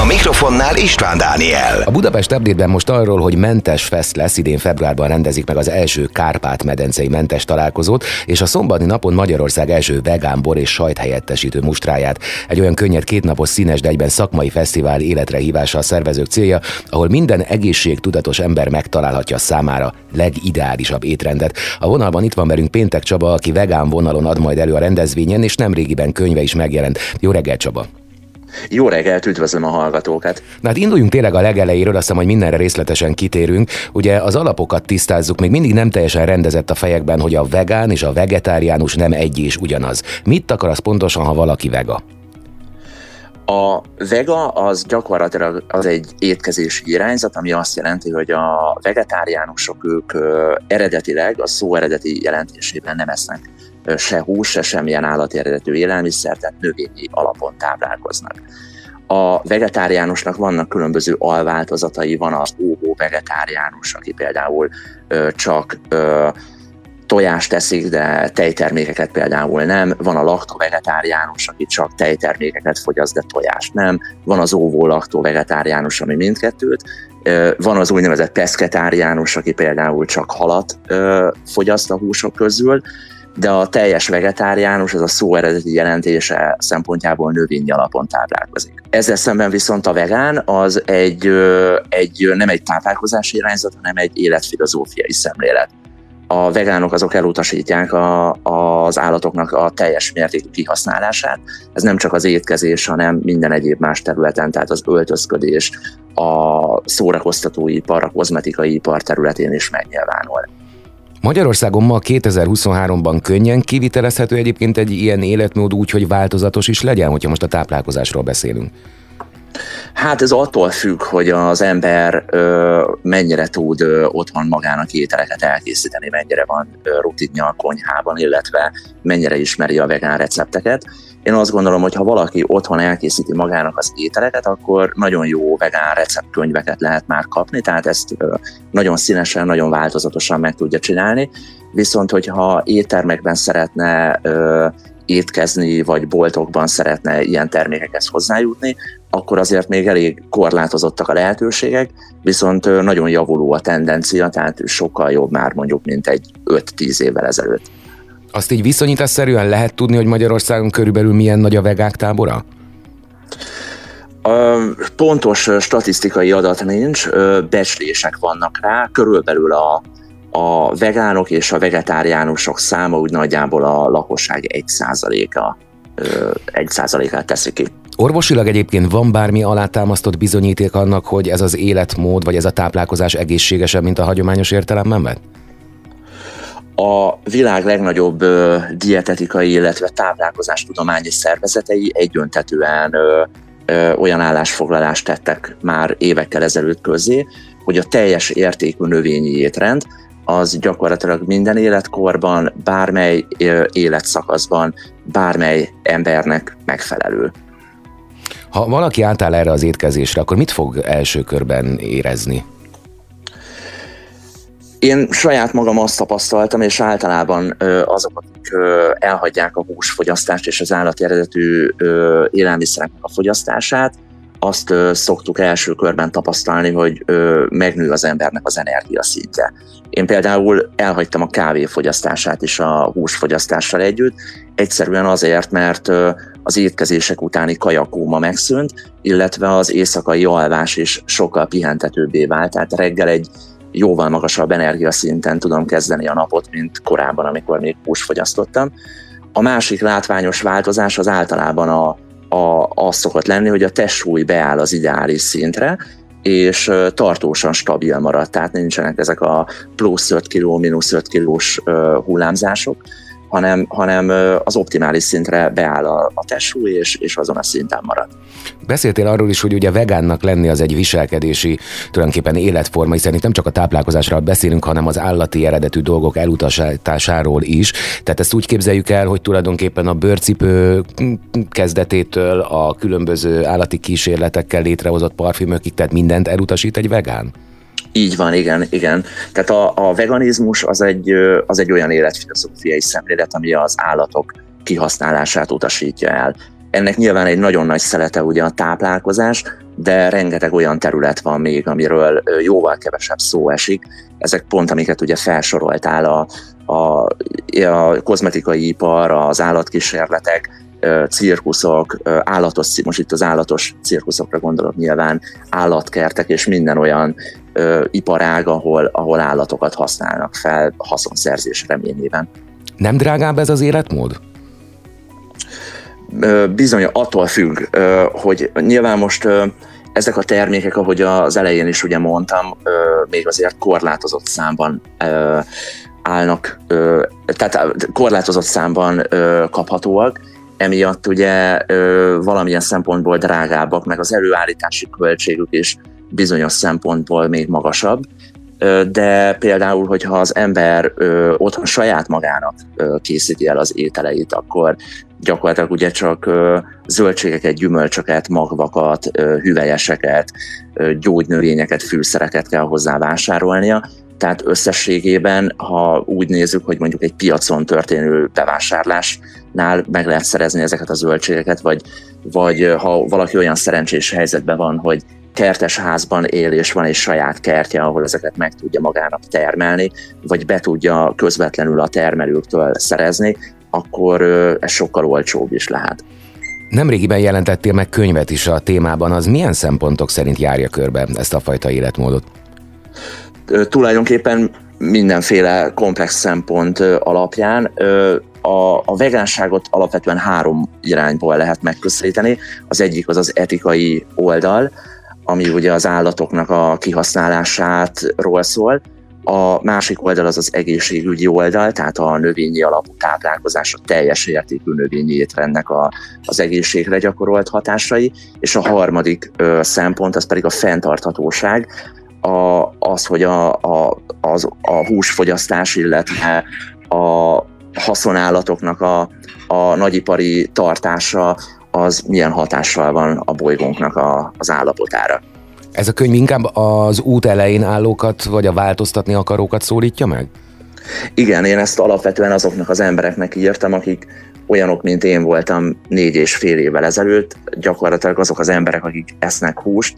A mikrofonnál István Dániel. A Budapest update most arról, hogy mentes fest lesz, idén februárban rendezik meg az első Kárpát-medencei mentes találkozót, és a szombati napon Magyarország első vegán bor és sajt helyettesítő mustráját. Egy olyan könnyed kétnapos színes, de egyben szakmai fesztivál életre hívása a szervezők célja, ahol minden egészségtudatos ember megtalálhatja számára legideálisabb étrendet. A vonalban itt van velünk Péntek Csaba, aki vegán vonalon ad majd elő a rendezvényen, és nemrégiben könyve is megjelent. Jó reggelt, Csaba! Jó reggelt, üdvözlöm a hallgatókat! Na hát induljunk tényleg a legelejéről, azt hiszem, hogy mindenre részletesen kitérünk. Ugye az alapokat tisztázzuk, még mindig nem teljesen rendezett a fejekben, hogy a vegán és a vegetáriánus nem egy és ugyanaz. Mit akar az pontosan, ha valaki vega? A vega az gyakorlatilag az egy étkezési irányzat, ami azt jelenti, hogy a vegetáriánusok ők eredetileg, a szó eredeti jelentésében nem esznek se hús, se semmilyen állati eredetű élelmiszer, tehát növényi alapon táplálkoznak. A vegetáriánusnak vannak különböző alváltozatai, van az óvó vegetáriánus, aki például ö, csak ö, tojást teszik, de tejtermékeket például nem. Van a laktovegetáriánus, aki csak tejtermékeket fogyaszt, de tojást nem. Van az óvó laktovegetáriánus, ami mindkettőt. Van az úgynevezett peszketáriánus, aki például csak halat fogyaszt a húsok közül, de a teljes vegetáriánus, ez a szó eredeti jelentése szempontjából növényi alapon táplálkozik. Ezzel szemben viszont a vegán az egy, egy nem egy táplálkozási irányzat, hanem egy életfilozófiai szemlélet a vegánok azok elutasítják a, az állatoknak a teljes mértékű kihasználását. Ez nem csak az étkezés, hanem minden egyéb más területen, tehát az öltözködés, a szórakoztatóipar, a kozmetikai ipar területén is megnyilvánul. Magyarországon ma 2023-ban könnyen kivitelezhető egyébként egy ilyen életmód úgy, hogy változatos is legyen, hogyha most a táplálkozásról beszélünk. Hát ez attól függ, hogy az ember ö, mennyire tud ö, otthon magának ételeket elkészíteni, mennyire van ö, rutinja a konyhában, illetve mennyire ismeri a vegán recepteket. Én azt gondolom, hogy ha valaki otthon elkészíti magának az ételeket, akkor nagyon jó vegán receptkönyveket lehet már kapni, tehát ezt ö, nagyon színesen, nagyon változatosan meg tudja csinálni. Viszont, hogyha éttermekben szeretne ö, étkezni, vagy boltokban szeretne ilyen termékekhez hozzájutni, akkor azért még elég korlátozottak a lehetőségek, viszont nagyon javuló a tendencia, tehát sokkal jobb már mondjuk, mint egy 5-10 évvel ezelőtt. Azt így viszonyításszerűen lehet tudni, hogy Magyarországon körülbelül milyen nagy a vegák tábora? Pontos statisztikai adat nincs, becslések vannak rá, körülbelül a, a vegánok és a vegetáriánusok száma úgy nagyjából a lakosság 1%-a, 1%-át teszi ki. Orvosilag egyébként van bármi alátámasztott bizonyíték annak, hogy ez az életmód, vagy ez a táplálkozás egészségesebb, mint a hagyományos értelemben? A világ legnagyobb ö, dietetikai, illetve táplálkozástudományi szervezetei egyöntetően ö, ö, olyan állásfoglalást tettek már évekkel ezelőtt közé, hogy a teljes értékű növényi étrend az gyakorlatilag minden életkorban, bármely életszakaszban, bármely embernek megfelelő. Ha valaki átáll erre az étkezésre, akkor mit fog első körben érezni? Én saját magam azt tapasztaltam, és általában azok, akik elhagyják a húsfogyasztást és az állati eredetű élelmiszereknek a fogyasztását, azt szoktuk első körben tapasztalni, hogy megnő az embernek az energiaszintje. Én például elhagytam a kávéfogyasztását is a húsfogyasztással együtt, egyszerűen azért, mert az étkezések utáni kajakóma megszűnt, illetve az éjszakai alvás is sokkal pihentetőbbé vált, tehát reggel egy jóval magasabb energiaszinten tudom kezdeni a napot, mint korábban, amikor még hús fogyasztottam. A másik látványos változás az általában a, a, az szokott lenni, hogy a testsúly beáll az ideális szintre, és tartósan stabil marad, tehát nincsenek ezek a plusz 5 kg, mínusz 5 kilós hullámzások, hanem, hanem az optimális szintre beáll a, a testsúly, és, és azon a szinten marad. Beszéltél arról is, hogy ugye vegánnak lenni az egy viselkedési, tulajdonképpen életforma, hiszen itt nem csak a táplálkozásról beszélünk, hanem az állati eredetű dolgok elutasításáról is. Tehát ezt úgy képzeljük el, hogy tulajdonképpen a bőrcipő kezdetétől a különböző állati kísérletekkel létrehozott parfümökig, tehát mindent elutasít egy vegán? Így van, igen, igen. Tehát a, a veganizmus az egy, az egy olyan életfilozófiai szemlélet, ami az állatok kihasználását utasítja el. Ennek nyilván egy nagyon nagy szelete ugye a táplálkozás, de rengeteg olyan terület van még, amiről jóval kevesebb szó esik. Ezek pont, amiket ugye felsoroltál, a, a, a kozmetikai ipar, az állatkísérletek, cirkuszok, állatos, most itt az állatos cirkuszokra gondolok nyilván, állatkertek és minden olyan ö, iparág, ahol, ahol állatokat használnak fel haszonszerzés reményében. Nem drágább ez az életmód? Bizony, attól függ, hogy nyilván most ezek a termékek, ahogy az elején is ugye mondtam, még azért korlátozott számban állnak, tehát korlátozott számban kaphatóak, emiatt ugye valamilyen szempontból drágábbak, meg az előállítási költségük is bizonyos szempontból még magasabb, de például, hogyha az ember otthon saját magának készíti el az ételeit, akkor gyakorlatilag ugye csak zöldségeket, gyümölcsöket, magvakat, hüvelyeseket, gyógynövényeket, fűszereket kell hozzá vásárolnia, tehát összességében, ha úgy nézzük, hogy mondjuk egy piacon történő bevásárlásnál meg lehet szerezni ezeket a zöldségeket, vagy, vagy ha valaki olyan szerencsés helyzetben van, hogy kertes házban él és van egy saját kertje, ahol ezeket meg tudja magának termelni, vagy be tudja közvetlenül a termelőktől szerezni, akkor ez sokkal olcsóbb is lehet. Nemrégiben jelentettél meg könyvet is a témában, az milyen szempontok szerint járja körbe ezt a fajta életmódot? Tulajdonképpen mindenféle komplex szempont alapján a, a vegánságot alapvetően három irányból lehet megközelíteni. Az egyik az az etikai oldal, ami ugye az állatoknak a kihasználásátról szól. A másik oldal az az egészségügyi oldal, tehát a növényi alapú táplálkozás, a teljes értékű növényi étrendnek a, az egészségre gyakorolt hatásai, és a harmadik ö, szempont az pedig a fenntarthatóság, a, az, hogy a, a, az, a húsfogyasztás, illetve a haszonállatoknak a, a nagyipari tartása az milyen hatással van a bolygónknak a, az állapotára. Ez a könyv inkább az út elején állókat, vagy a változtatni akarókat szólítja meg? Igen, én ezt alapvetően azoknak az embereknek írtam, akik olyanok, mint én voltam négy és fél évvel ezelőtt, gyakorlatilag azok az emberek, akik esznek húst,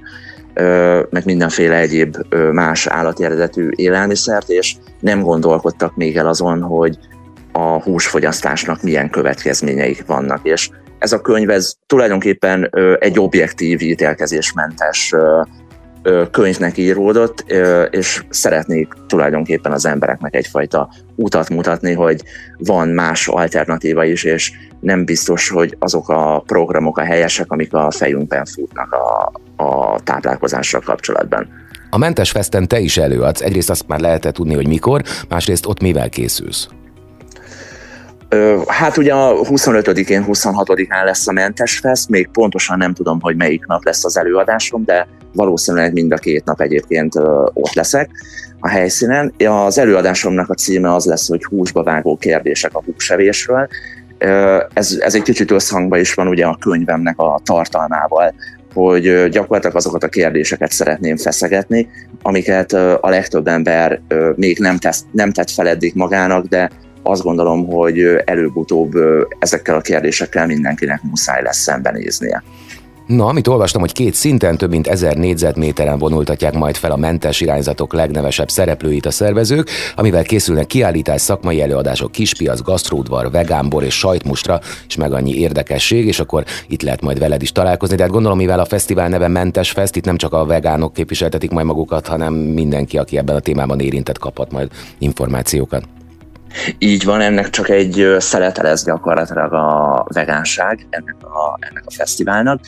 meg mindenféle egyéb más állati eredetű élelmiszert, és nem gondolkodtak még el azon, hogy a húsfogyasztásnak milyen következményeik vannak, és ez a könyv ez tulajdonképpen egy objektív, ítélkezésmentes könyvnek íródott, és szeretnék tulajdonképpen az embereknek egyfajta utat mutatni, hogy van más alternatíva is, és nem biztos, hogy azok a programok a helyesek, amik a fejünkben futnak a, a táplálkozással kapcsolatban. A Mentes Festen te is előadsz. Egyrészt azt már lehetett tudni, hogy mikor, másrészt ott mivel készülsz. Hát ugye a 25-én, 26-án lesz a Mentes Fest, még pontosan nem tudom, hogy melyik nap lesz az előadásom, de valószínűleg mind a két nap egyébként ott leszek a helyszínen. Az előadásomnak a címe az lesz, hogy húsba vágó kérdések a húsevésről. Ez, ez egy kicsit összhangban is van ugye a könyvemnek a tartalmával, hogy gyakorlatilag azokat a kérdéseket szeretném feszegetni, amiket a legtöbb ember még nem, tesz, nem tett fel eddig magának, de azt gondolom, hogy előbb-utóbb ezekkel a kérdésekkel mindenkinek muszáj lesz szembenéznie. Na, amit olvastam, hogy két szinten több mint ezer négyzetméteren vonultatják majd fel a mentes irányzatok legnevesebb szereplőit a szervezők, amivel készülnek kiállítás, szakmai előadások, kispiac, gasztródvar, vegánbor és sajtmustra, és meg annyi érdekesség, és akkor itt lehet majd veled is találkozni. De hát gondolom, mivel a fesztivál neve Mentes Fest, itt nem csak a vegánok képviseltetik majd magukat, hanem mindenki, aki ebben a témában érintett, kaphat majd információkat. Így van, ennek csak egy szelete lesz gyakorlatilag a vegánság ennek a, ennek a fesztiválnak.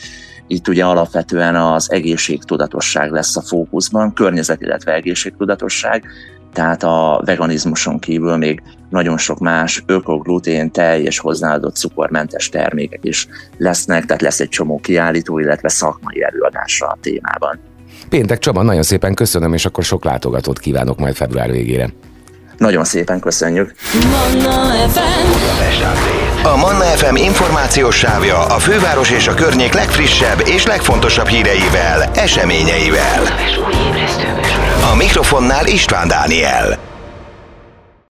Itt ugye alapvetően az egészségtudatosság lesz a fókuszban, környezet, illetve egészségtudatosság, tehát a veganizmuson kívül még nagyon sok más ökoglutén, tej és hozzáadott cukormentes termékek is lesznek, tehát lesz egy csomó kiállító, illetve szakmai előadásra a témában. Péntek Csaba, nagyon szépen köszönöm, és akkor sok látogatót kívánok majd február végére. Nagyon szépen köszönjük. Manna FM. A Manna FM információs sávja a főváros és a környék legfrissebb és legfontosabb híreivel, eseményeivel. A mikrofonnál István Dániel.